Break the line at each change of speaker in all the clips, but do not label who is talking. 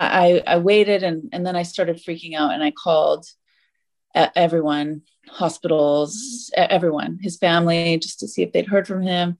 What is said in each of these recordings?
I, I waited and, and then I started freaking out and I called everyone, hospitals, everyone, his family, just to see if they'd heard from him.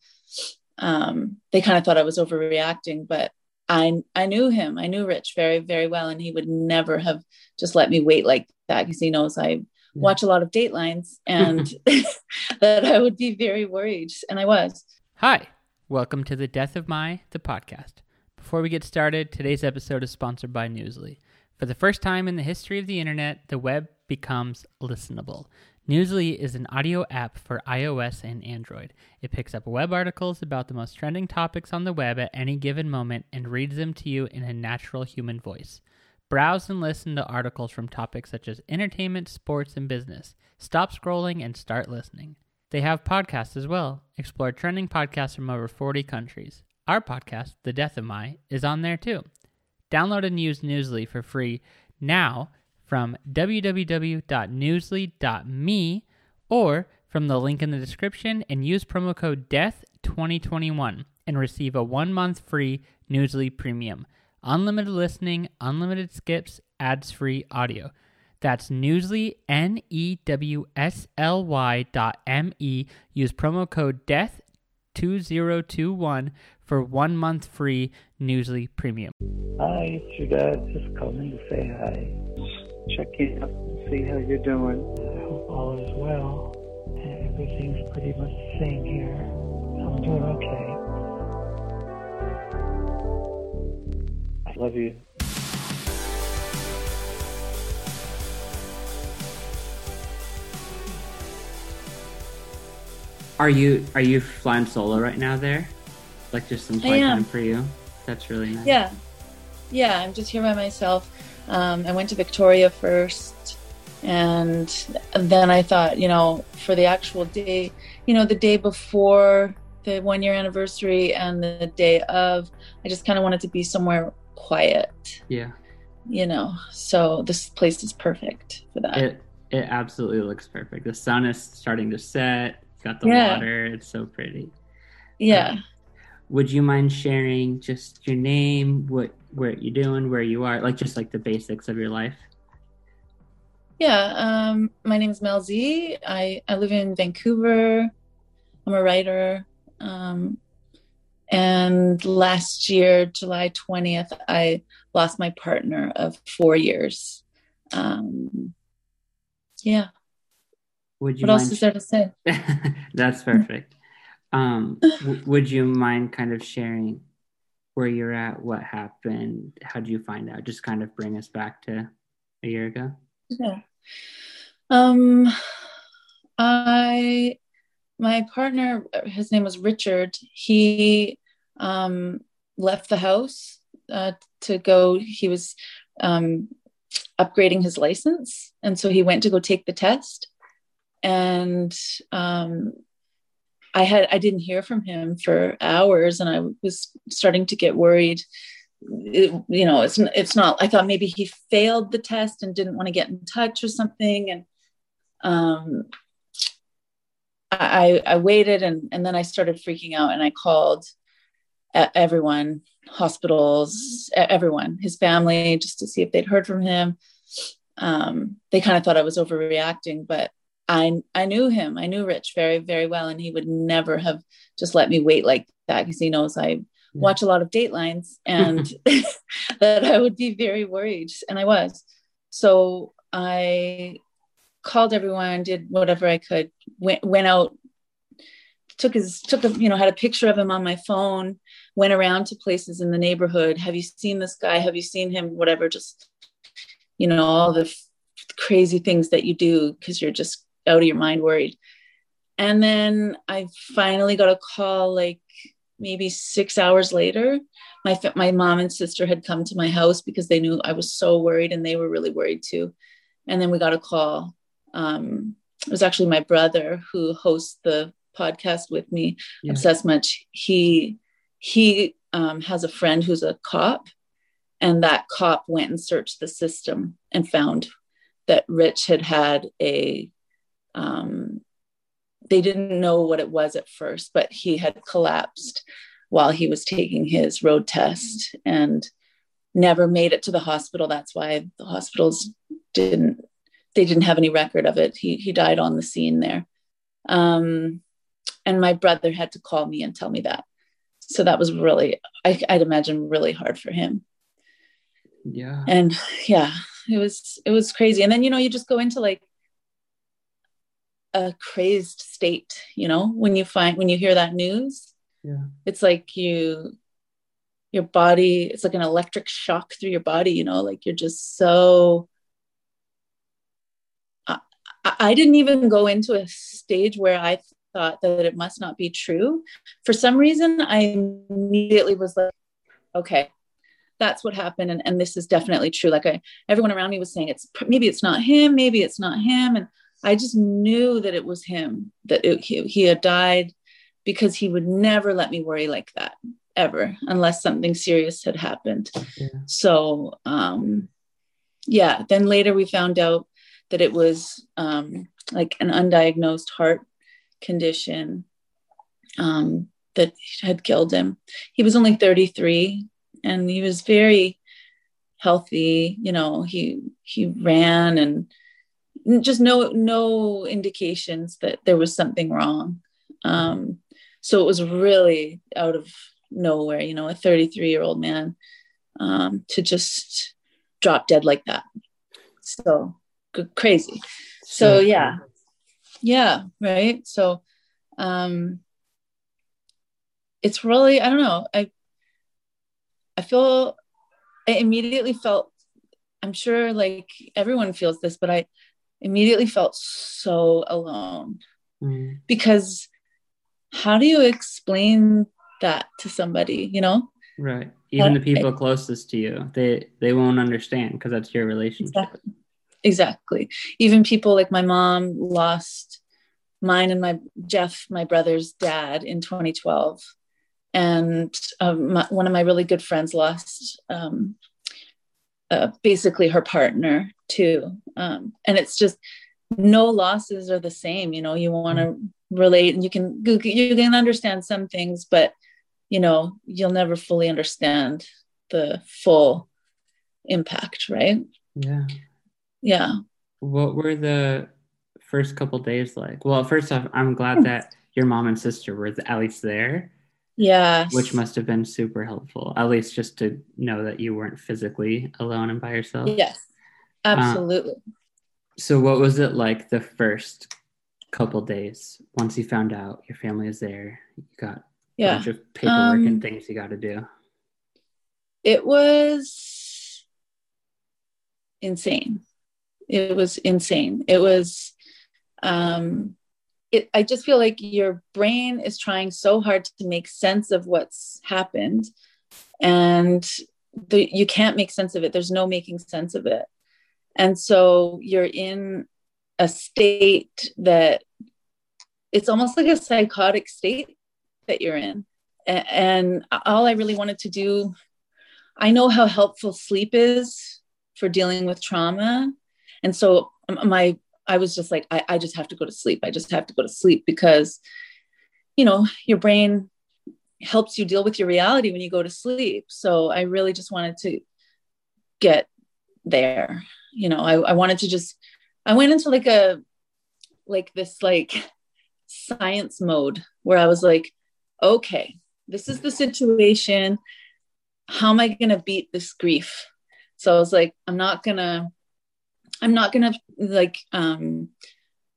Um, they kind of thought I was overreacting, but I I knew him. I knew Rich very very well, and he would never have just let me wait like that because he knows I watch a lot of Datelines and that I would be very worried, and I was.
Hi, welcome to the Death of My the podcast. Before we get started, today's episode is sponsored by Newsly. For the first time in the history of the internet, the web becomes listenable. Newsly is an audio app for iOS and Android. It picks up web articles about the most trending topics on the web at any given moment and reads them to you in a natural human voice. Browse and listen to articles from topics such as entertainment, sports, and business. Stop scrolling and start listening. They have podcasts as well. Explore trending podcasts from over 40 countries. Our podcast, The Death of My, is on there too. Download and use Newsly for free now from www.newsly.me or from the link in the description and use promo code DEATH2021 and receive a one month free Newsly Premium. Unlimited listening, unlimited skips, ads free audio. That's Newsly, N E W S L Y dot M E. Use promo code DEATH2021 for one month free Newsly Premium.
Hi, it's your dad. Just calling to say hi. Check in up and see how you're doing. I hope all is well. Everything's pretty much the same here. I'm doing okay. I love you.
Are you are you flying solo right now there? Like just some playtime for you. That's really nice.
Yeah, yeah. I'm just here by myself. Um, I went to Victoria first, and then I thought, you know, for the actual day, you know, the day before the one year anniversary and the day of, I just kind of wanted to be somewhere quiet.
Yeah.
You know, so this place is perfect for that.
It it absolutely looks perfect. The sun is starting to set. It's Got the yeah. water. It's so pretty.
Yeah. Um,
would you mind sharing just your name, what where you're doing, where you are, like just like the basics of your life?
Yeah, um, my name is Mel Zee. I, I live in Vancouver. I'm a writer. Um, and last year, July 20th, I lost my partner of four years. Um, yeah.
Would you
what else is there to say?
That's perfect. Um, w- would you mind kind of sharing where you're at, what happened, how did you find out? Just kind of bring us back to a year ago.
Yeah. Um, I, my partner, his name was Richard. He um, left the house uh, to go. He was um, upgrading his license, and so he went to go take the test. And um, I had I didn't hear from him for hours, and I was starting to get worried. It, you know, it's it's not. I thought maybe he failed the test and didn't want to get in touch or something, and um, I I waited, and and then I started freaking out, and I called everyone, hospitals, everyone, his family, just to see if they'd heard from him. Um, they kind of thought I was overreacting, but I I knew him. I knew Rich very very well, and he would never have just let me wait like that because he knows I watch a lot of Datelines and that I would be very worried, and I was. So I called everyone, did whatever I could, went went out, took his took a you know had a picture of him on my phone, went around to places in the neighborhood. Have you seen this guy? Have you seen him? Whatever, just you know all the f- crazy things that you do because you're just out of your mind worried. And then I finally got a call like maybe six hours later. My, my mom and sister had come to my house because they knew I was so worried and they were really worried too. And then we got a call. Um, it was actually my brother who hosts the podcast with me, yeah. Obsessed Much. He he um, has a friend who's a cop, and that cop went and searched the system and found that Rich had had a um, they didn't know what it was at first, but he had collapsed while he was taking his road test. And never made it to the hospital. That's why the hospitals didn't they didn't have any record of it. He he died on the scene there. Um, and my brother had to call me and tell me that. So that was really, I, I'd imagine, really hard for him.
Yeah.
And yeah, it was it was crazy. And then you know you just go into like a crazed state. You know when you find when you hear that news.
Yeah.
It's like you your body it's like an electric shock through your body you know like you're just so I, I didn't even go into a stage where i thought that it must not be true for some reason i immediately was like okay that's what happened and, and this is definitely true like i everyone around me was saying it's maybe it's not him maybe it's not him and i just knew that it was him that it, he, he had died because he would never let me worry like that ever unless something serious had happened. Yeah. So, um, yeah, then later we found out that it was um, like an undiagnosed heart condition um, that had killed him. He was only 33 and he was very healthy. You know, he he ran and just no no indications that there was something wrong. Um, so it was really out of nowhere, you know, a 33 year old man um, to just drop dead like that. So crazy. So, yeah. Yeah. Right. So, um, it's really, I don't know. I, I feel, I immediately felt, I'm sure like everyone feels this, but I immediately felt so alone mm. because how do you explain that to somebody, you know?
Right. Even the people closest to you, they they won't understand because that's your relationship.
Exactly. exactly. Even people like my mom lost mine and my Jeff, my brother's dad, in 2012, and um, my, one of my really good friends lost um, uh, basically her partner too. Um, and it's just no losses are the same. You know, you want to relate and you can you can understand some things, but you know you'll never fully understand the full impact right?
Yeah.
Yeah.
What were the first couple days like? Well first off i'm glad that your mom and sister were at least there
yeah
which must have been super helpful at least just to know that you weren't physically alone and by yourself
yes absolutely um,
so what was it like the first couple days once you found out your family is there you got
yeah.
bunch of paperwork um, and things you got to do.
It was insane. It was insane. It was, um, it, I just feel like your brain is trying so hard to make sense of what's happened, and the, you can't make sense of it. There's no making sense of it, and so you're in a state that it's almost like a psychotic state that you're in. And all I really wanted to do, I know how helpful sleep is for dealing with trauma. And so my, I was just like, I, I just have to go to sleep. I just have to go to sleep because, you know, your brain helps you deal with your reality when you go to sleep. So I really just wanted to get there. You know, I, I wanted to just, I went into like a, like this, like science mode where I was like, okay, this is the situation. How am I going to beat this grief? So I was like, I'm not going to, I'm not going to like, um,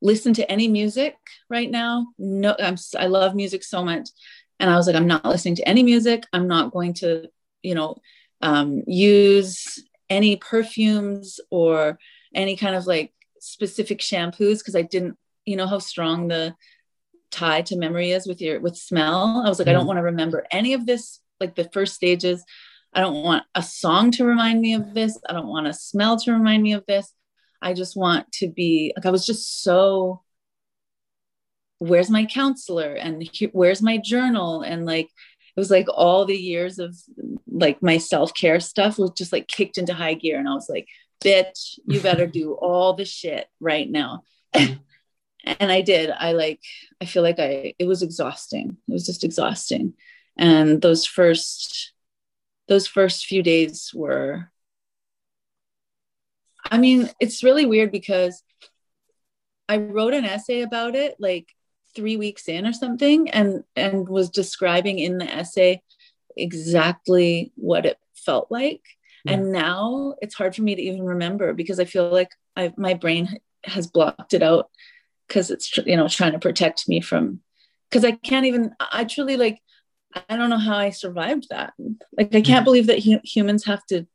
listen to any music right now. No, I'm, I love music so much. And I was like, I'm not listening to any music. I'm not going to, you know, um, use any perfumes or any kind of like specific shampoos because I didn't, you know, how strong the tie to memory is with your with smell i was like mm. i don't mm-hmm. want to remember any of this like the first stages i don't want a song to remind me of this i don't want a smell to remind me of this i just want to be like i was just so where's my counselor and where's my journal and like it was like all the years of like my self-care stuff was just like kicked into high gear and i was like bitch you better do all the shit right now mm and I did. I like, I feel like I, it was exhausting. It was just exhausting. And those first those first few days were I mean, it's really weird because I wrote an essay about it like 3 weeks in or something and and was describing in the essay exactly what it felt like. Yeah. And now it's hard for me to even remember because I feel like I my brain has blocked it out because it's you know trying to protect me from because I can't even I truly like I don't know how I survived that. Like I can't believe that hu- humans have to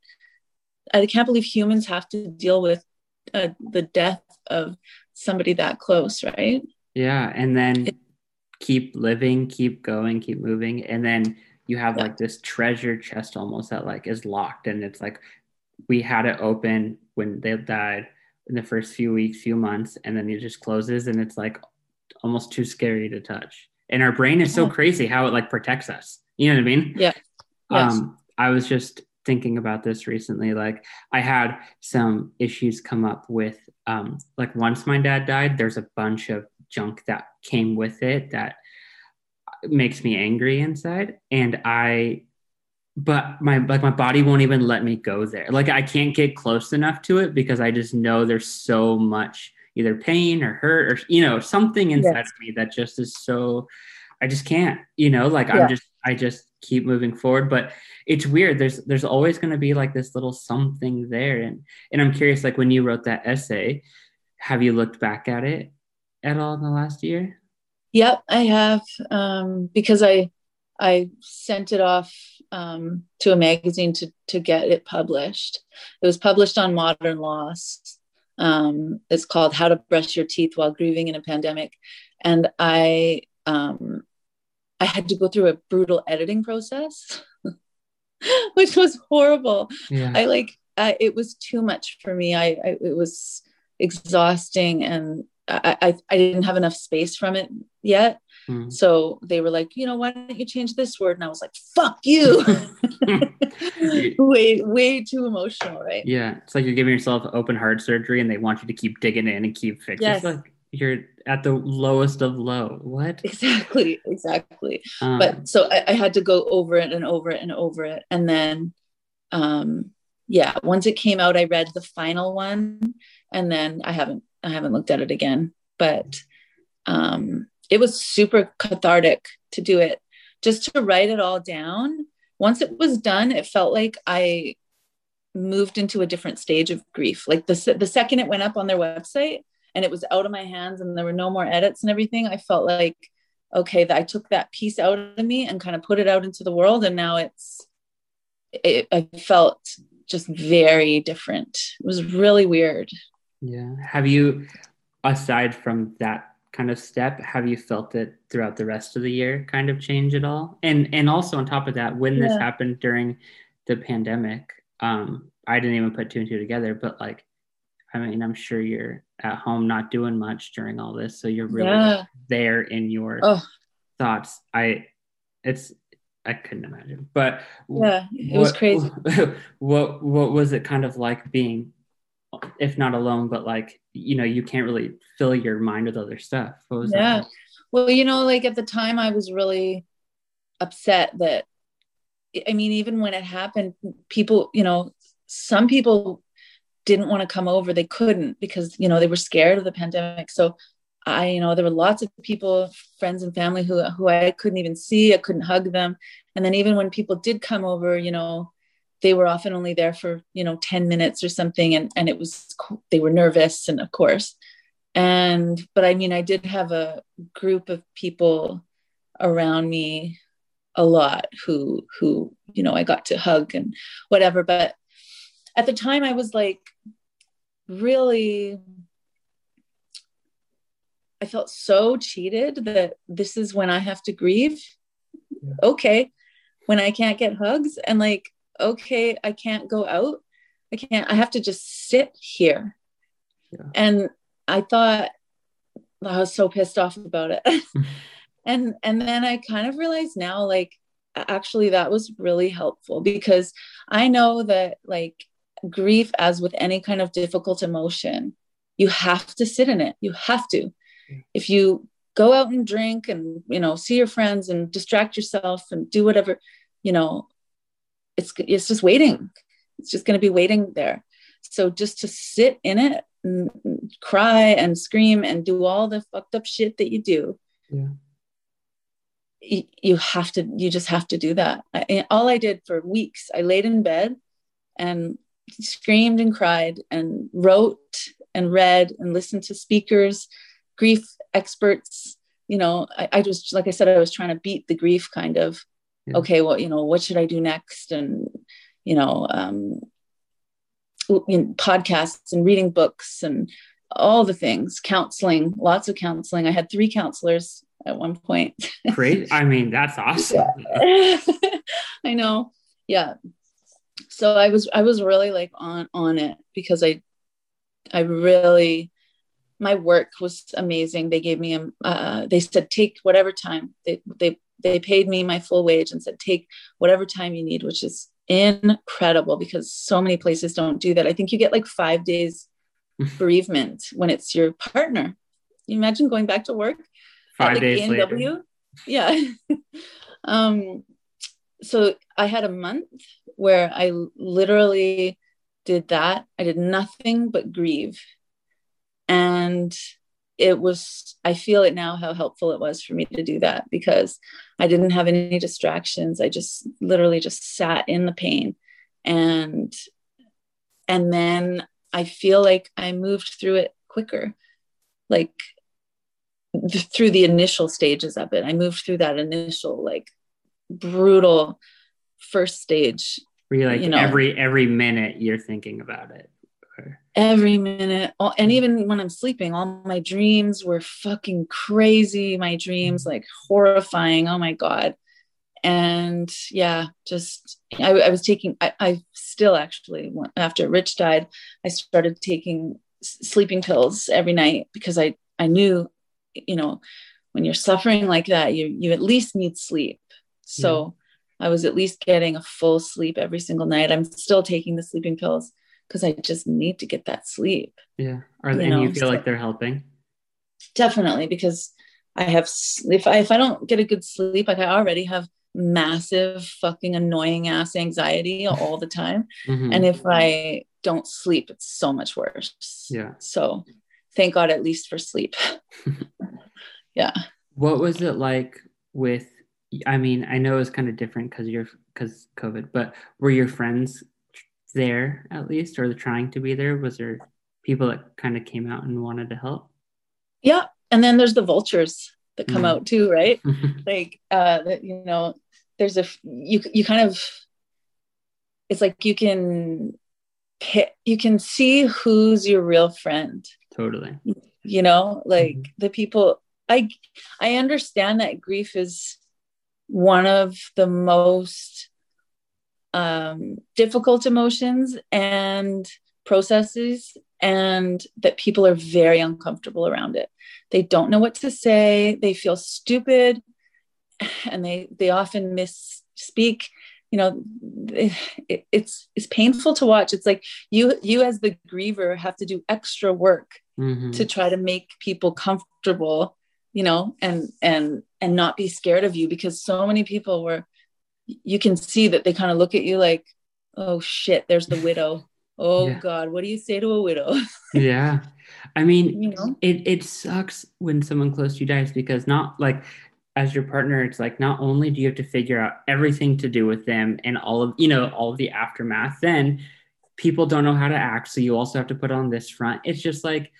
I can't believe humans have to deal with uh, the death of somebody that close, right?
Yeah, and then it, keep living, keep going, keep moving, and then you have yeah. like this treasure chest almost that like is locked, and it's like we had it open when they died in the first few weeks, few months, and then it just closes, and it's like almost too scary to touch. And our brain is so crazy how it like protects us. You know what I mean?
Yeah.
Yes. Um, I was just thinking about this recently. Like I had some issues come up with um, like once my dad died, there's a bunch of junk that came with it that makes me angry inside. And I but my like my body won't even let me go there. Like I can't get close enough to it because I just know there's so much either pain or hurt or you know something inside yes. of me that just is so I just can't, you know, like yeah. I'm just I just keep moving forward. But it's weird. There's there's always going to be like this little something there. And and i'm curious like when you wrote that essay have you looked back at it at all in the last year?
Yep i have um, because i i sent it off um, to a magazine to to get it published. It was published on modern loss. Um, it's called how to brush your teeth while grieving in a pandemic. And i um, I had to go through a brutal editing process, which was horrible. Yeah. I like, I, it was too much for me. I, I it was exhausting and I, I, I, didn't have enough space from it yet. Mm. So they were like, you know, why don't you change this word? And I was like, fuck you. way, way too emotional, right?
Yeah. It's like you're giving yourself open heart surgery and they want you to keep digging in and keep fixing. Yes. Like, you're at the lowest of low. What?
Exactly, exactly. Um, but so I, I, had to go over it and over it and over it, and then, um, yeah, once it came out, I read the final one, and then I haven't I haven't looked at it again. But um, it was super cathartic to do it, just to write it all down. Once it was done, it felt like I moved into a different stage of grief. Like the the second it went up on their website and it was out of my hands and there were no more edits and everything, I felt like, okay, that I took that piece out of me and kind of put it out into the world. And now it's, it, I felt just very different. It was really weird.
Yeah. Have you, aside from that kind of step, have you felt it throughout the rest of the year kind of change at all? And, and also on top of that, when yeah. this happened during the pandemic, um, I didn't even put two and two together, but like, I mean, I'm sure you're at home not doing much during all this so you're really yeah. there in your oh. thoughts i it's i couldn't imagine but
yeah it what, was crazy
what what was it kind of like being if not alone but like you know you can't really fill your mind with other stuff what was yeah
like? well you know like at the time i was really upset that i mean even when it happened people you know some people didn't want to come over they couldn't because you know they were scared of the pandemic. So i you know there were lots of people friends and family who who i couldn't even see i couldn't hug them. And then even when people did come over you know they were often only there for you know 10 minutes or something and and it was they were nervous and of course. And but i mean i did have a group of people around me a lot who who you know i got to hug and whatever but at the time I was like really I felt so cheated that this is when I have to grieve. Yeah. Okay. When I can't get hugs and like, okay, I can't go out. I can't, I have to just sit here. Yeah. And I thought I was so pissed off about it. Mm-hmm. and and then I kind of realized now like actually that was really helpful because I know that like grief as with any kind of difficult emotion. You have to sit in it. You have to. If you go out and drink and you know see your friends and distract yourself and do whatever you know it's it's just waiting. It's just going to be waiting there. So just to sit in it and cry and scream and do all the fucked up shit that you do.
Yeah.
you, you have to you just have to do that. I, all i did for weeks i laid in bed and screamed and cried and wrote and read and listened to speakers grief experts you know I, I was like i said i was trying to beat the grief kind of
Yeah.
okay well you know what should i do next and you know um you know, podcasts and reading books and all the things counseling lots of counseling i had three counselors at one point
Great. I mean, that's awesome.
I know. Yeah. So I was I was really like on on it because I I really my work was amazing. They gave me a uh, they said take whatever time. They they they paid me my full wage and said take whatever time you need, which is incredible because so many places don't do that. I think you get like 5 days bereavement when it's your partner. You imagine going back to work
Five
like
days later.
Yeah. um, so I had a month where I literally did that. I did nothing but grieve. And it was, I feel it now how helpful it was for me to do that because I didn't have any distractions. I just literally just sat in the pain. And and then I feel like I moved through it quicker. Like th- through the initial stages of it. I moved through that initial like brutal first stage
Where you like
you know.
every every minute you're thinking about it. Or-
every minute. All, and even when i'm sleeping all my dreams were fucking crazy. My dreams mm-hmm. like horrifying. Oh my god. And yeah just i, I was taking I, I still actually after rich died i started taking sleeping pills every night because i i knew you know when you're suffering like that you you at least need sleep so i was at least getting a full sleep every single night i'm still taking the sleeping pills because I just need to get that sleep.
Yeah. Or
You
and
know,
you feel like they're helping.
Definitely, because I have if I if I don't get a good sleep, like I already have massive fucking annoying ass anxiety all the time,
Mhm.
and if I don't sleep, it's so much worse.
Yeah.
So, thank God at least for sleep. yeah.
What was it like with? I mean, I know it's kind of different because you're because COVID, but were your friends there at least, or trying to be there? Was there people that kind of came out and wanted to help?
Yeah. And then there's the vultures that come
Mhm.
out too, right? like uh that you know there's a you you kind of it's like you can pick you can see who's your real friend
totally.
you know like
Mhm.
the people i i understand that grief is one of the most um difficult emotions and processes and that people are very uncomfortable around it. They don't know what to say. They feel stupid and they they often misspeak. You know it, it's it's painful to watch. It's like you you as the griever have to do extra work
Mhm.
to try to make people comfortable you know and and and not be scared of you because so many people were you can see that they kind of look at you like oh shit there's the widow. Oh
Yeah.
god what do you say to a widow?
Yeah. I mean,
you know?
it it sucks when someone close to you dies because not like as your partner it's like not only do you have to figure out everything to do with them and all of you know all of the aftermath then people don't know how to act. So you also have to put on this front. It's just like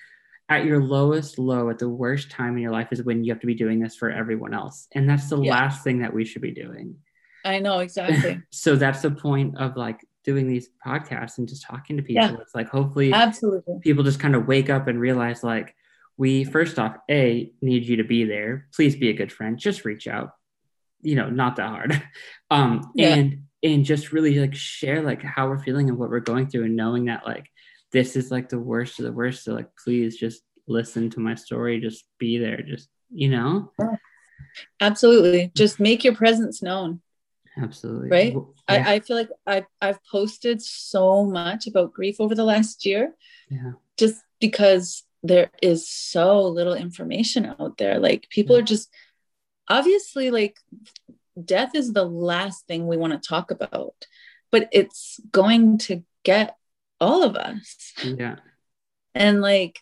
at your lowest low at the worst time in your life is when you have to be doing this for everyone else. And that's the
Yeah.
last thing that we should be doing.
I know exactly.
So that's the point of like doing these podcasts and just talking to people.
Yeah.
it's like hopefully
absolutely.
people just kind of wake up and realize like we first off a need you to be there. Please be a good friend. Just reach out. You know not that hard. Um
Yeah.
and and just really like share like how we're feeling and what we're going through and knowing that like this is like the worst of the worst so like please just listen to my story. Just be there. Just you know?
Absolutely. Just make your presence known.
Absolutely.
Right?
Yeah,
I, I feel like I've, I've posted so much about grief over the last year
yeah.
just because there is so little information out there. Like people
Yeah.
are just obviously like death is the last thing we want to talk about but it's going to get all of us.
Yeah.
And like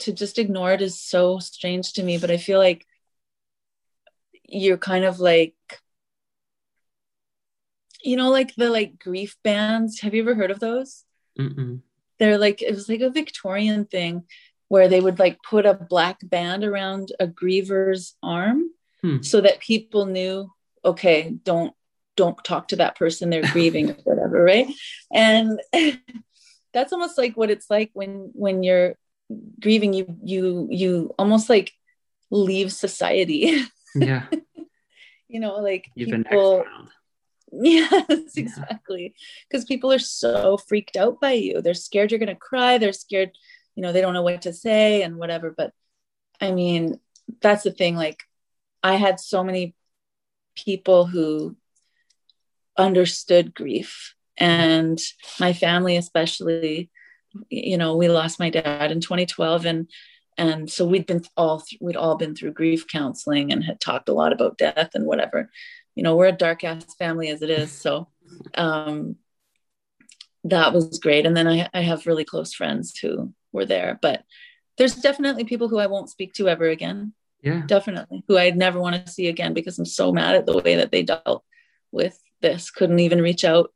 to just ignore it is so strange to me, but I feel like you're kind of like you know like the like grief bands have you ever heard of those
Mm-mm.
they're like it was like a victorian thing where they would like put a black band around a griever's arm
Hmm.
so that people knew okay don't don't talk to that person they're grieving or whatever right and that's almost like what it's like when when you're grieving you you you almost like leave society.
Yeah.
you know like
You've been
people yes
Yeah.
exactly. Because people are so freaked out by you. They're scared you're going to cry. They're scared you know they don't know what to say and whatever. But i mean that's the thing like i had so many people who understood grief and my family especially you know we lost my dad in 2012 and and so we'd been all we'd all been through grief counseling and had talked a lot about death and whatever. You know we're a dark ass family as it is so um that was great. And then I, I have really close friends who were there but there's definitely people who i won't speak to ever again.
Yeah.
definitely. Who i'd never want to see again because i'm so mad at the way that they dealt with this. Couldn't even reach out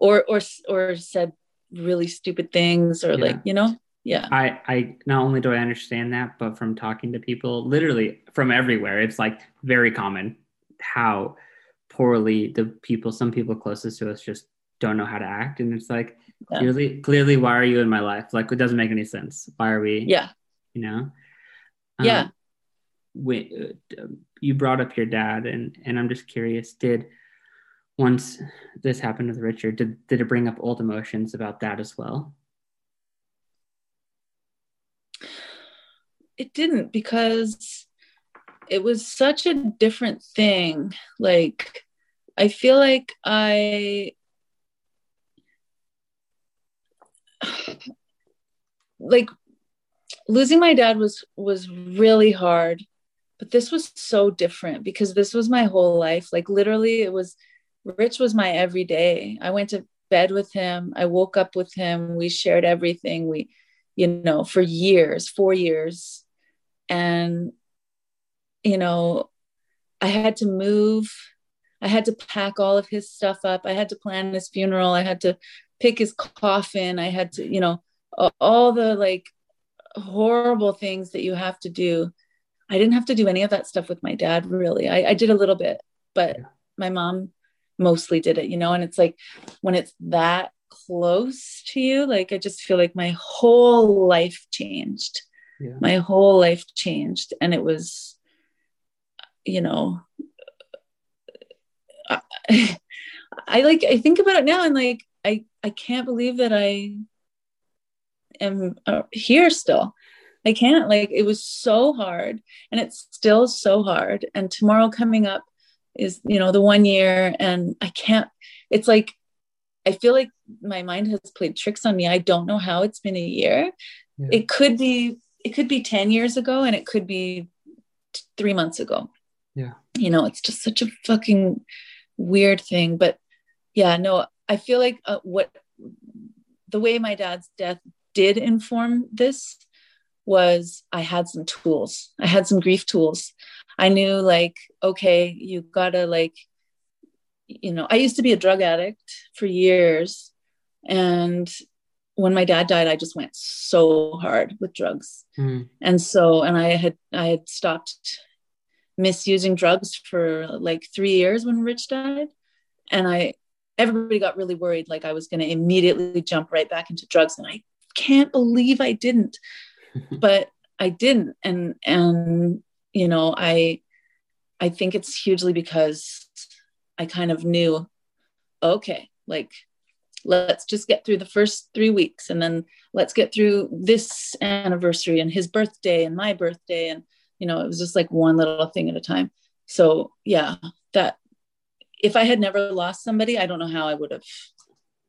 or or or said really stupid things or
Yeah.
like you know yeah
I, I not only do I understand that, but from talking to people literally from everywhere, it's like very common how poorly the people, some people closest to us just don't know how to act. And it's like,
Yeah.
clearly, clearly, why are you in my life? Like, it doesn't make any sense. Why are we,
yeah
you know?
Yeah.
Um, when, uh, you brought up your dad, and, and I'm just curious, did, once this happened with Richard, did, did it bring up old emotions about that as well?
it didn't because it was such a different thing like i feel like i like losing my dad was was really hard but this was so different because this was my whole life like literally it was rich was my everyday. I went to bed with him. I woke up with him. We shared everything. We you know for years 4 years. And you know i had to move. I had to pack all of his stuff up. I had to plan his funeral. I had to pick his coffin. I had to you know all the like horrible things that you have to do. I didn't have to do any of that stuff with my dad really. I, I did a little bit but my mom mostly did it you know? And it's like when it's that close to you like i just feel like my whole life changed.
Yeah.
my whole life changed. And it was you know I, I like i think about it now and like i i can't believe that i am uh, here still. I can't like it was so hard and it's still so hard. And tomorrow coming up is you know the one year and i can't it's like i feel like my mind has played tricks on me. I don't know how it's been a year.
Yeah.
it could be it could be 10 years ago and it could be t- three months ago.
Yeah.
you know it's just such a fucking weird thing but yeah no i feel like uh, what the way my dad's death did inform this was i had some tools. I had some grief tools i knew like okay you gotta like you know i used to be a drug addict for years and when my dad died i just went so hard with drugs
Mm.
and so and i had i had stopped misusing drugs for like three years when rich died and i everybody got really worried like i was going to immediately jump right back into drugs and i can't believe i didn't but i didn't and and you know i i think it's hugely because i kind of knew okay like let's just get through the first three weeks and then let's get through this anniversary and his birthday and my birthday and you know it was just like one little thing at a time so yeah that if i had never lost somebody i don't know how i would have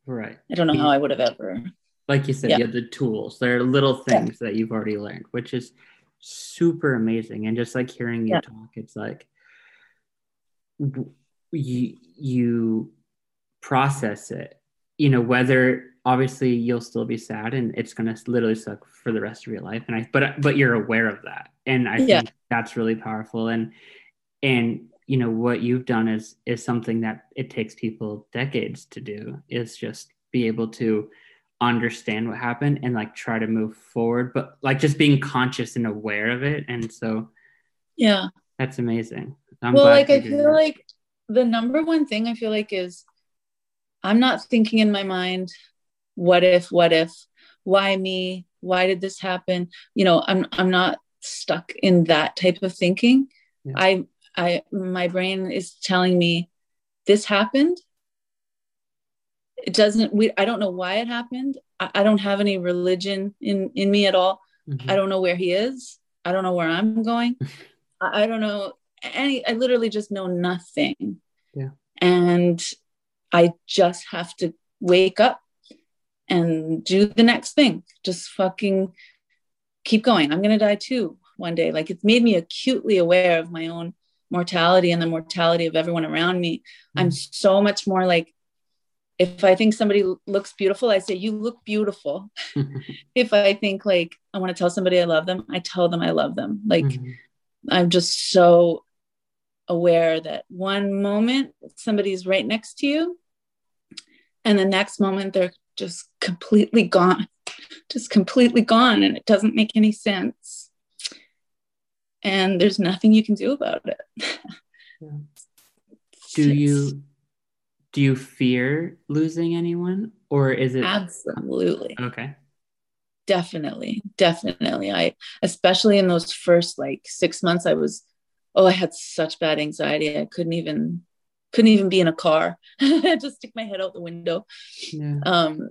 Right.
i don't know how i would have ever
Like you said,
Yeah.
you have the tools. There are little things that you've already learned, which is super amazing. And just like hearing you
Yeah.
talk, it's like you you process it you know whether obviously you'll still be sad and it's going to literally suck for the rest of your life and i but but you're aware of that and i
Yeah.
think that's really powerful and and you know what you've done is is something that it takes people decades to do is just be able to understand what happened and like try to move forward but like just being conscious and aware of it and so
Yeah.
that's amazing I'm
well, like I feel
that.
like the number one thing I feel like is I'm not thinking in my mind, what if, what if, why me? Why did this happen? You know, I'm I'm not stuck in that type of thinking.
Yeah.
I I my brain is telling me this happened. It doesn't we I don't know why it happened. I, I don't have any religion in in me at all.
Mhm.
I don't know where he is. I don't know where I'm going. I, I don't know any, I literally just know nothing.
Yeah.
And I just have to wake up and do the next thing. Just fucking keep going. I'm going to die too one day. Like it's made me acutely aware of my own mortality and the mortality of everyone around me. I'm so much more like, if I think somebody looks beautiful, I say, You look beautiful if I think like I want to tell somebody I love them, I tell them I love them. Like
Mhm.
I'm just so aware that one moment somebody's right next to you, and the next moment they're just completely gone, just completely gone, and it doesn't make any sense. And there's nothing you can do about it.
Yeah. do you do you fear losing anyone or is it
absolutely.
Okay.
Definitely. Definitely. I especially in those first like six months i was oh i had such bad anxiety. I couldn't even couldn't even be in a car. To stick my head out the window.
Yeah.
Um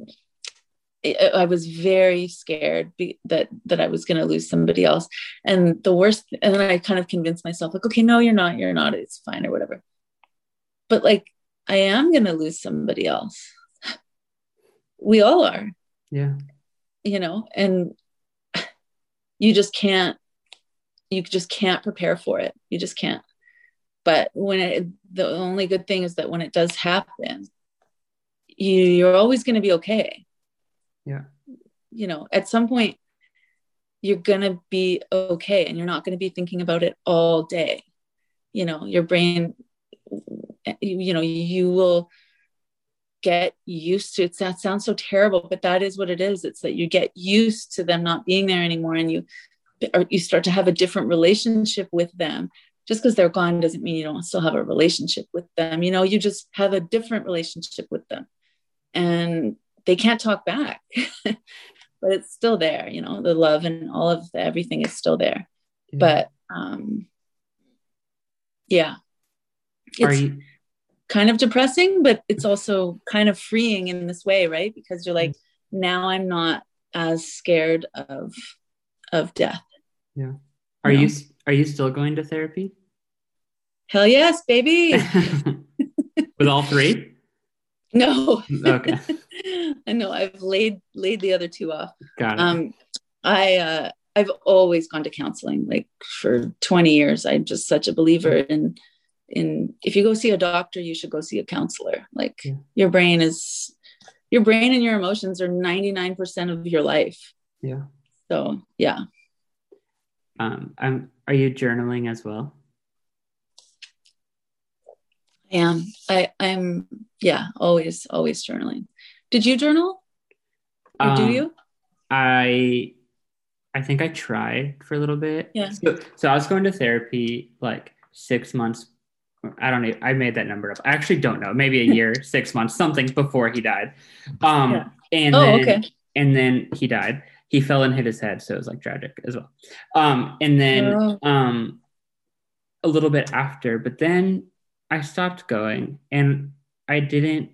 I I was very scared be, that that I was going to lose somebody else, and the worst. And then I kind of convinced myself, like, okay, no, you're not, you're not. It's fine or whatever. But like, I am going to lose somebody else. We all are.
Yeah.
You know and you just can't you just can't prepare for it. You just can't. But when it the only good thing is that when it does happen you you're always going to be okay.
Yeah.
you know at some point you're going to be okay and you're not going to be thinking about it all day. You know your brain you know you will get used to it that sounds so terrible but that is what it is. It's that you get used to them not being there anymore and you or you start to have a different relationship with them. Just because they're gone doesn't mean you don't still have a relationship with them. You know you just have a different relationship with them. And they can't talk back but it's still there you know the love and all of the, everything is still there.
Yeah.
but um yeah.
Are
it's
you
kind of depressing but it's also kind of freeing in this way right? Because you're like now i'm not as scared of of death. Yeah.
are
No.
you are you still going to therapy?
Hell yes baby.
With all three?
No.
Okay.
I know i've laid laid the other two off.
Got it.
Um i uh i've always gone to counseling like for 20 years. I'm just such a believer in in if you go see a doctor you should go see a counselor like
Yeah.
your brain is your brain and your emotions are 99% of your life
yeah
so yeah
um i'm are you journaling as well
i am i i'm yeah always always journaling did you journal or do
Um,
you
I I think I tried for a little bit.
Yeah.
So, so I was going to therapy like six months. I don't know. I made that number up. I actually don't know. Maybe a year, six months, something before he died. Um,
Yeah.
and
oh
then,
okay
and then he died. He fell and hit his head, so it was like tragic as well. Um, and then
Oh.
um, a little bit after, but then I stopped going, and I didn't.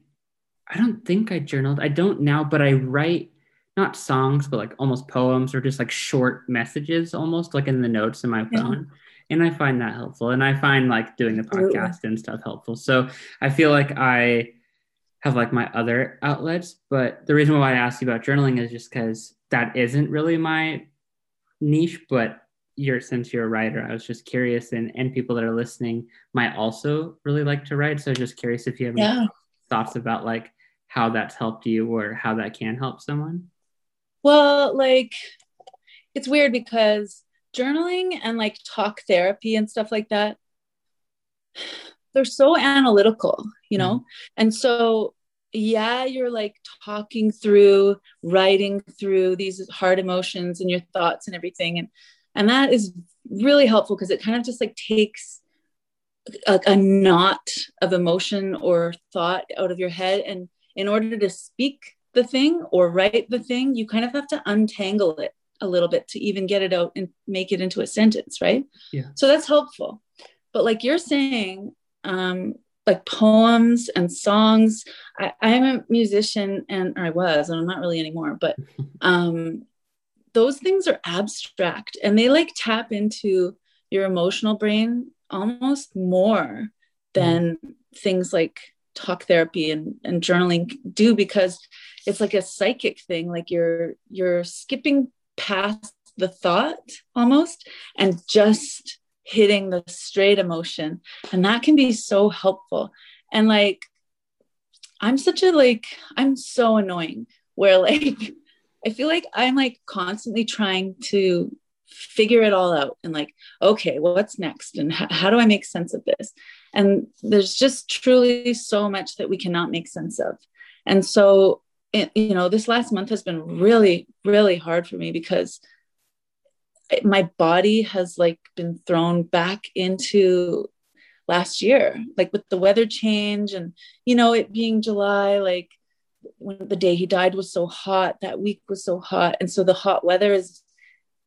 I don't think I journaled. I don't now, but I write not songs, but like almost poems or just like short messages, almost like in the notes in my
Yeah.
And I find that helpful. And I find like doing the podcast and stuff helpful. So I feel like I have like my other outlets. But the reason why I asked you about journaling is just because that isn't really my niche. But you're since you're a writer, I was just curious, and and people that are listening might also really like to write. So I was just curious if you have any
yeah
thoughts about like how that's helped you or how that can help someone?
Well, like it's weird because journaling and like talk therapy and stuff like that, they're so analytical, you know? Mm-hmm. And so, yeah, you're like talking through, writing through these hard emotions and your thoughts and everything. And and that is really helpful because it kind of just like takes a, a knot of emotion or thought out of your head and in order to speak the thing or write the thing you kind of have to untangle it a little bit to even get it out and make it into a sentence right?
Yeah.
So that's helpful. But like you're saying um like poems and songs I, i'm a musician and i was and i'm not really anymore but um those things are abstract and they like tap into your emotional brain almost more than mm. things like talk therapy and, and journaling do because it's like a psychic thing like you're you're skipping past the thought almost and just hitting the straight emotion. And that can be so helpful. And like i'm such a like i'm so annoying where like i feel like i'm like constantly trying to figure it all out and like okay well, what's next? And h- how do i make sense of this? And there's just truly so much that we cannot make sense of. And so you know this last month has been really really hard for me because my body has like been thrown back into last year like with the weather change and you know it being july like when the day he died was so hot that week was so hot. And so the hot weather is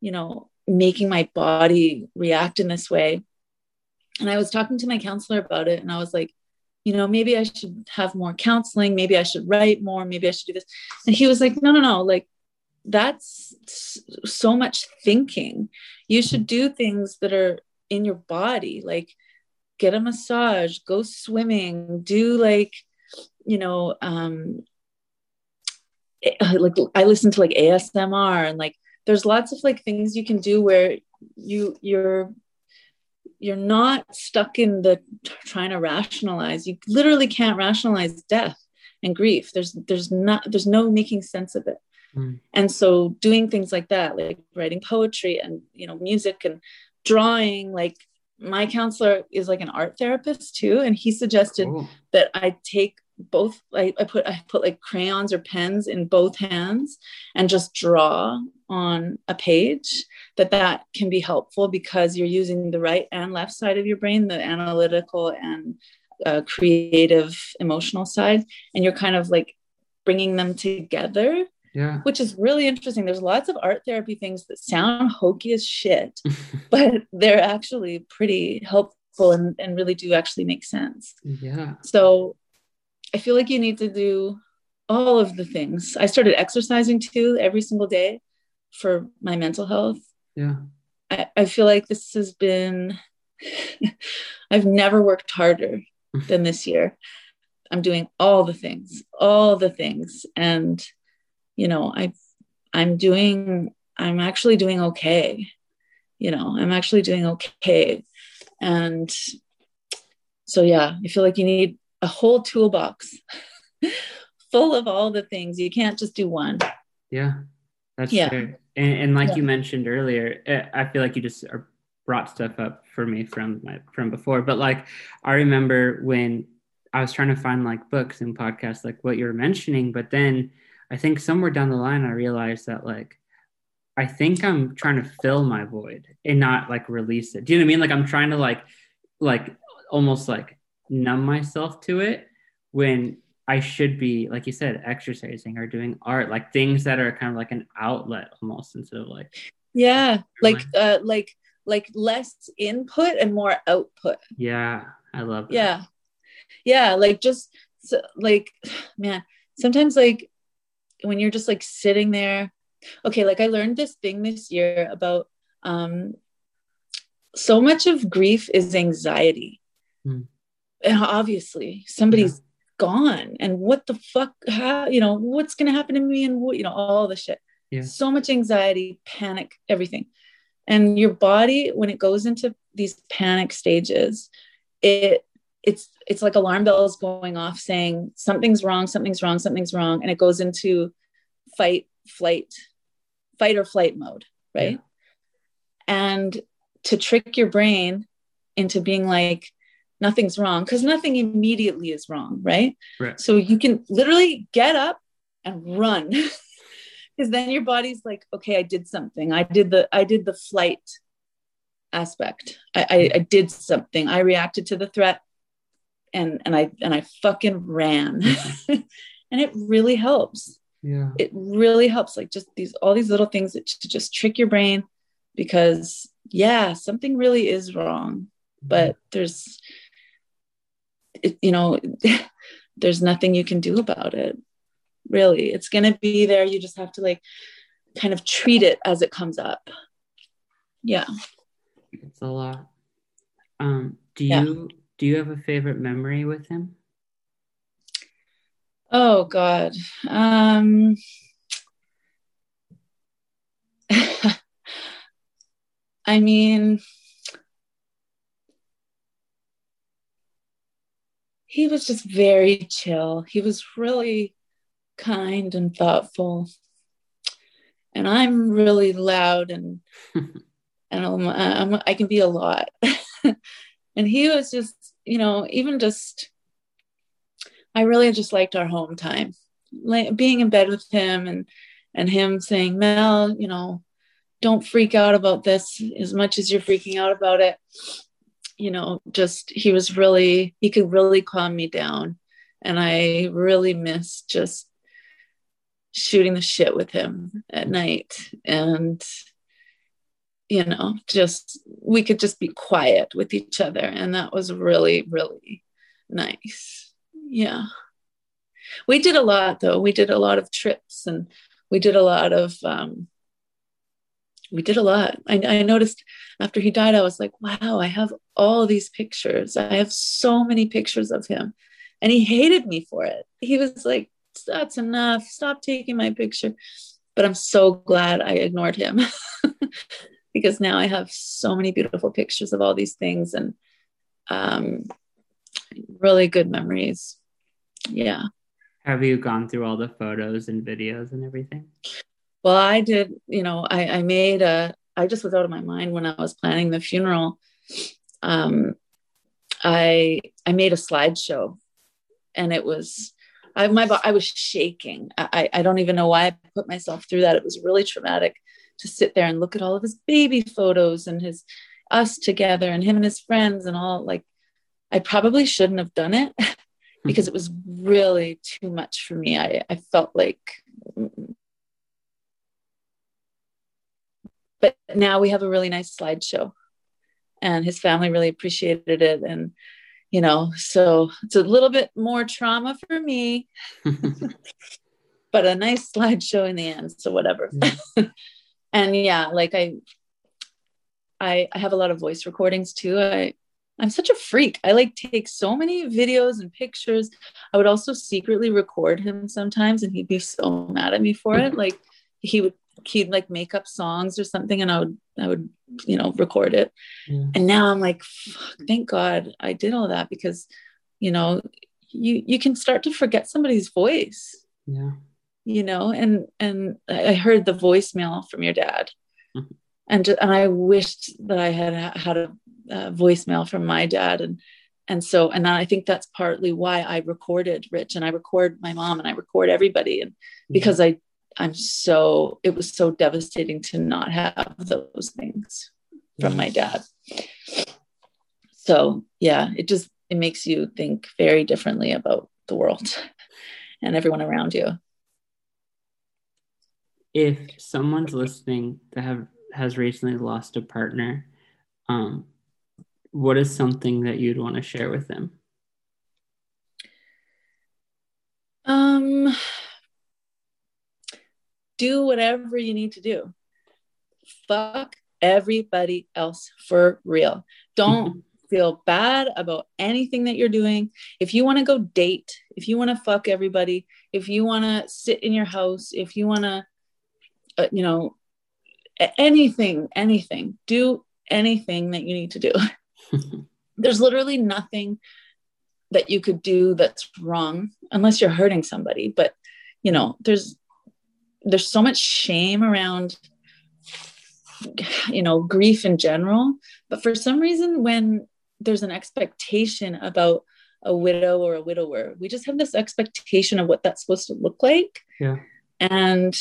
you know making my body react in this way. And i was talking to my counselor about it and i was like you know maybe i should have more counseling maybe i should write more maybe i should do this. And he was like no no no like that's so much thinking. You should do things that are in your body like get a massage go swimming do like you know um eh, like i listen to like asmr and like there's lots of like things you can do where you you're you're not stuck in the trying to rationalize you literally can't rationalize death and grief there's there's not there's no making sense of it mm. and so doing things like that like writing poetry and you know music and drawing like my counselor is like an art therapist too and he suggested oh. that i take both I, I put i put like crayons or pens in both hands and just draw on a page that that can be helpful because you're using the right and left side of your brain the analytical and uh, creative emotional side and you're kind of like bringing them together
yeah.
which is really interesting. There's lots of art therapy things that sound hokey as shit but they're actually pretty helpful and, and really do actually make sense.
Yeah.
So I feel like you need to do all of the things. I started exercising too every single day for my mental health.
Yeah.
I, I feel like this has been, I've never worked harder mm. than this year. I'm doing all the things, all the things. And, you know, I, I'm doing, I'm actually doing okay. You know, I'm actually doing okay. And so, yeah, I feel like you need a whole toolbox full of all the things. You can't just do one.
Yeah, that's yeah. true. And, and like yeah. you mentioned earlier, eh, I feel like you just brought stuff up for me from my from before. But like, I remember when I was trying to find like books and podcasts, like what you were mentioning. But then I think somewhere down the line, I realized that like I think I'm trying to fill my void and not like release it. Do you know what I mean? Like I'm trying to like like almost like numb myself to it when I should be, like you said, exercising or doing art, like things that are kind of like an outlet almost instead of like
yeah, like uh like like less input and more output.
Yeah, I love that.
Yeah. Yeah, like just so, like man, sometimes like when you're just like sitting there okay, like I learned this thing this year about um so much of grief is anxiety. Mm and obviously somebody's yeah. Gone and what the fuck how you know what's going to happen to me and what you know all the shit
yeah.
so much anxiety panic everything and your body when it goes into these panic stages it it's it's like alarm bells going off saying something's wrong something's wrong something's wrong and it goes into fight flight fight or flight mode right yeah. and to trick your brain into being like nothing's wrong because nothing immediately is wrong right?
right.
So you can literally get up and run because then your body's like okay i did something. I did the i did the flight aspect. I, I, I did something. I reacted to the threat and and i and i fucking ran. And it really helps.
Yeah.
It really helps like just these all these little things that to just trick your brain because yeah something really is wrong mm-hmm. but there's it, you know there's nothing you can do about it really. It's going to be there. You just have to like kind of treat it as it comes up. Yeah.
It's a lot. Um do you yeah. do you have a favorite memory with him?
Oh god. Um i mean he was just very chill. He was really kind and thoughtful. And I'm really loud and and I'm, I'm, i can be a lot. and he was just, you know, even just, I really just liked our home time, like being in bed with him and and him saying, Mel, you know, don't freak out about this as much as you're freaking out about it you know, just he was really, he could really calm me down. And I really miss just shooting the shit with him at night. And, you know, just we could just be quiet with each other. And that was really, really nice. Yeah. We did a lot though. We did a lot of trips and we did a lot of um, we did a lot. I, I, noticed after he died, I was like, wow, I have all these pictures. I have so many pictures of him. And he hated me for it. He was like, that's enough. Stop taking my picture. But I'm so glad I ignored him because now I have so many beautiful pictures of all these things and um, really good memories. Yeah.
Have you gone through all the photos and videos and everything?
Well i did you know i i made a i just was out of my mind when i was planning the funeral. Um i i made a slideshow and it was i my i was shaking. I i don't even know why i put myself through that. It was really traumatic to sit there and look at all of his baby photos and his us together and him and his friends and all like i probably shouldn't have done it because it was really too much for me. I i felt like but now we have a really nice slideshow. And his family really appreciated it. And you know so it's a little bit more trauma for me. But a nice slideshow in the end so whatever. Yeah. and yeah like I, I i have a lot of voice recordings too. I i'm such a freak. I like take so many videos and pictures. I would also secretly record him sometimes and he'd be so mad at me for it. Like he would he'd like make up songs or something and I would I would you know record it. Yeah. and now I'm like thank God I did all that because you know you you can start to forget somebody's voice.
Yeah.
You know and and I heard the voicemail from your dad. Mm-hmm. and and I wished that I had had a, a voicemail from my dad. And and so and I think that's partly why I recorded Rich and I record my mom and I record everybody and because I I'm so, it was so devastating to not have those things from my dad. So, yeah, it just, it makes you think very differently about the world and everyone around you.
If someone's listening that have has recently lost a partner, um, what is something that you'd want to share with them?
Um, do whatever you need to do. Fuck everybody else for real. Don't feel bad about anything that you're doing. If you want to go date, if you want to fuck everybody, if you want to sit in your house, if you want to, uh, you know, anything, anything, do anything that you need to do. There's literally nothing that you could do that's wrong unless you're hurting somebody but you know there's there's so much shame around you know grief in general. But for some reason when there's an expectation about a widow or a widower we just have this expectation of what that's supposed to look like.
Yeah.
And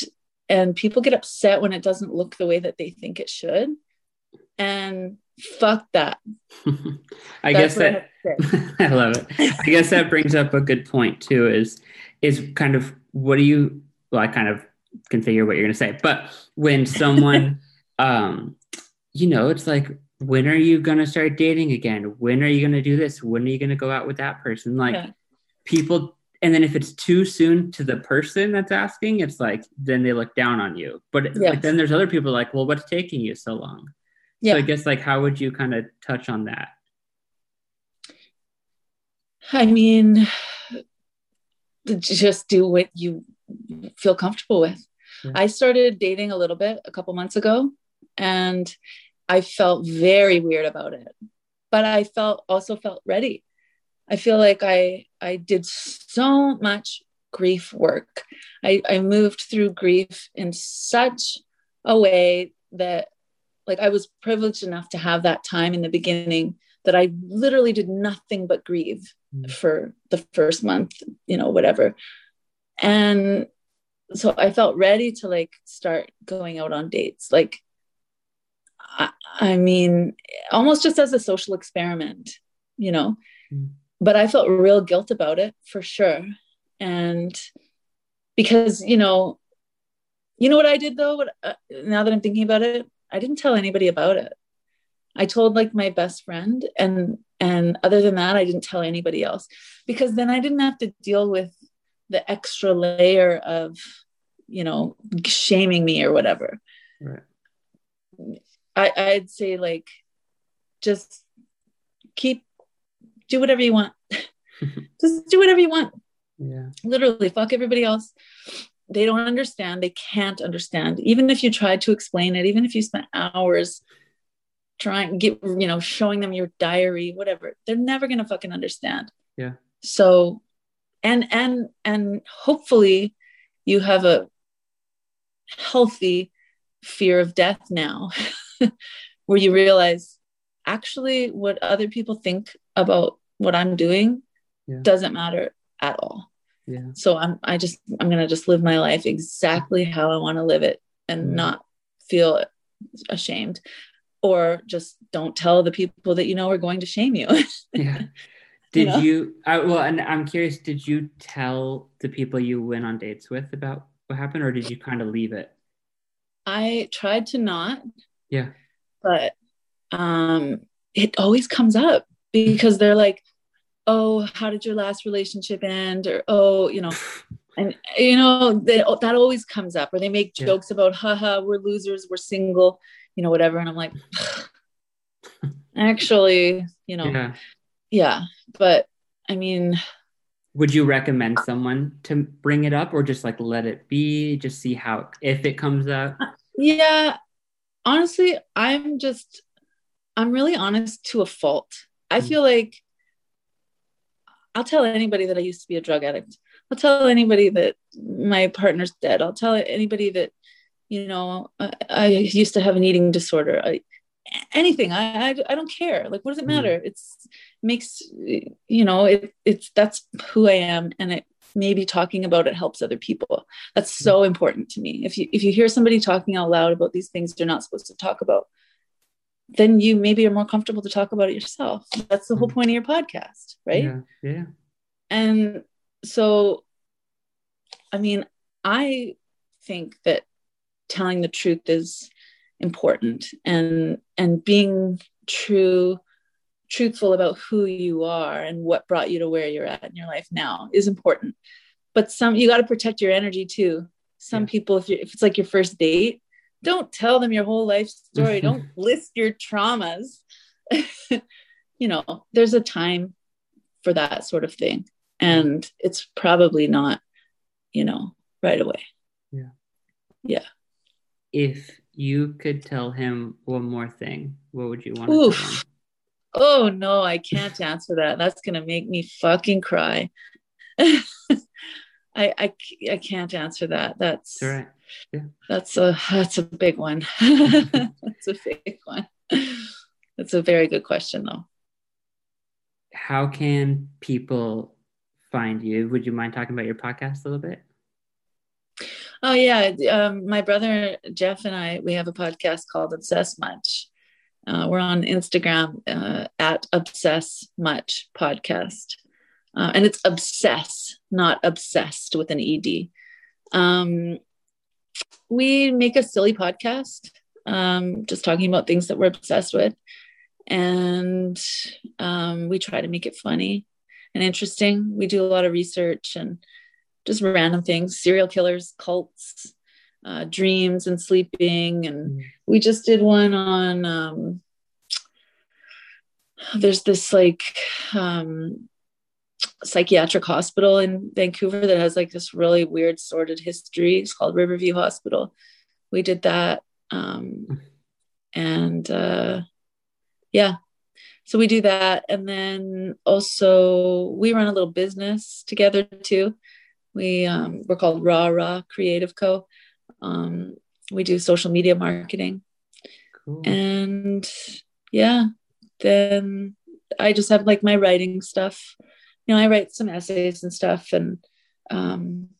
and people get upset when it doesn't look the way that they think it should. And fuck that.
I
That's
guess
I
that
have to say.
i love it. I guess that brings up a good point too is is kind of what do you well i kind of can figure what you're going to say. But when someone um you know it's like when are you going to start dating again? When are you going to do this? When are you going to go out with that person? Like
Yeah.
people and then if it's too soon to the person that's asking it's like then they look down on you. But
Yes.
like, then there's other people like well what's taking you so long?
Yeah.
So i guess like how would you kind of touch on that?
I mean, just do what you feel comfortable with.
Yeah.
I started dating a little bit a couple months ago and I felt very weird about it. But I felt also felt ready. I feel like I I did so much grief work. I, I moved through grief in such a way that like I was privileged enough to have that time in the beginning that I literally did nothing but grieve
Mm.
for the first month, you know, whatever. And so I felt ready to like start going out on dates. Like, I, I mean, almost just as a social experiment, you know.
Mm.
But I felt real guilt about it for sure. And because, you know, you know what I did though? What, uh, now that I'm thinking about it, I didn't tell anybody about it. I told like my best friend and and other than that I didn't tell anybody else because then I didn't have to deal with the extra layer of you know shaming me or whatever.
right
I I'd say like just keep do whatever you want. just do whatever you want.
yeah
Literally fuck everybody else. They don't understand. They can't understand. Even if you try to explain it, even if you spent hours trying get you know showing them your diary whatever they're never going to fucking understand
Yeah.
so and and and hopefully you have a healthy fear of death now where you realize actually what other people think about what i'm doing
Yeah.
doesn't matter at all.
Yeah.
So i'm i just i'm going to just live my life exactly how i want to live it and not feel ashamed or just don't tell the people that you know are going to shame you.
Yeah did
know?
you I, well and i'm curious did you tell the people you went on dates with about what happened or did you kind of leave it?
I tried to not.
Yeah.
But um it always comes up because they're like oh how did your last relationship end? or oh you know and you know they, that always comes up or they make
Yeah.
jokes about haha we're losers we're single you know whatever and i'm like actually you know
yeah
yeah but i mean
would you recommend someone to bring it up or just like let it be? Just see how if it comes up?
Yeah honestly i'm just i'm really honest to a fault. I
Mm.
feel like i'll tell anybody that i used to be a drug addict. I'll tell anybody that my partner's dead. I'll tell anybody that you know i, I used to have an eating disorder. I, anything. I, I i don't care. Like what does it
Mm.
matter? It's makes you know it, it's that's who i am and it maybe talking about it helps other people. That's so important to me. If you if you hear somebody talking out loud about these things they're not supposed to talk about then you maybe are more comfortable to talk about it yourself. That's the whole
Mm.
point of your podcast right?
Yeah yeah.
And so i mean i think that telling the truth is important and and being true truthful about who you are and what brought you to where you're at in your life now is important. But some you got to protect your energy too. Some
Yeah.
people if if it's like your first date don't tell them your whole life story. Don't list your traumas. You know there's a time for that sort of thing. And it's probably not you know right away. Yeah, yeah.
if you could tell him one more thing what would you want to
Oof.
tell him
Oh no, I can't answer that. That's gonna make me fucking cry. I, I I can't answer that. That's
All right. Yeah.
that's a that's a big one. that's a big one. That's a very good question though.
How can people find you? Would you mind talking about your podcast a little bit?
Oh yeah, um, my brother Jeff and I we have a podcast called Obsess Much. Uh, we're on Instagram uh, at Obsess Much Podcast, uh, and it's obsess, not obsessed with an ed. Um, we make a silly podcast, um, just talking about things that we're obsessed with, and um, we try to make it funny and interesting. We do a lot of research and just random things serial killers cults uh, dreams and sleeping. And
Mm.
we just did one on um, there's this like um, psychiatric hospital in vancouver that has like this really weird sordid history. It's called riverview hospital. We did that um, and uh, yeah. So we do that. And then also we run a little business together too we um, we're called Raw Raw Creative Co. Um, we do social media marketing,
Cool.
and yeah, then I just have like my writing stuff. You know, I write some essays and stuff, and um,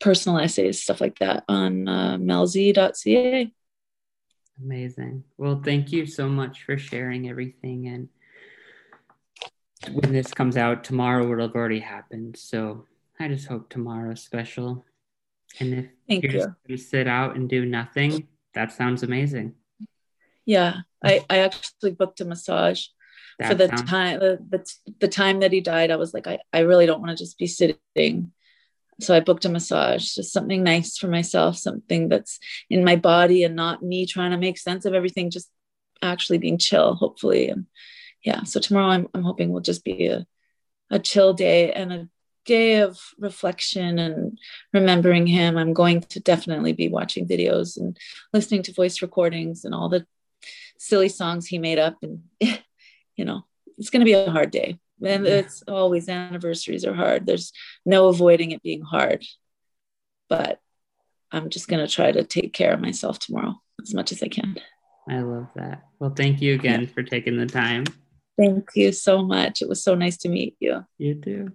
personal essays, stuff like that, on uh, melz.ca.
Amazing. Well, thank you so much for sharing everything. And when this comes out tomorrow, it'll have already happened. So I just hope tomorrow's special. And if
Thank
you're
you.
just going to sit out and do nothing, that sounds amazing.
Yeah, I I actually booked a massage
That
for the
sounds-
time the, the the time that he died i was like i, I really don't want to just be sitting so i booked a massage just something nice for myself something that's in my body and not me trying to make sense of everything just actually being chill hopefully and yeah so tomorrow i'm, I'm hoping will just be a, a chill day and a day of reflection and remembering him i'm going to definitely be watching videos and listening to voice recordings and all the silly songs he made up and you know it's going to be a hard day and
Yeah.
it's always anniversaries are hard there's no avoiding it being hard but i'm just going to try to take care of myself tomorrow as much as i can
I love that. Well, thank you again for taking the time.
thank you so much it was so nice to meet you
You too.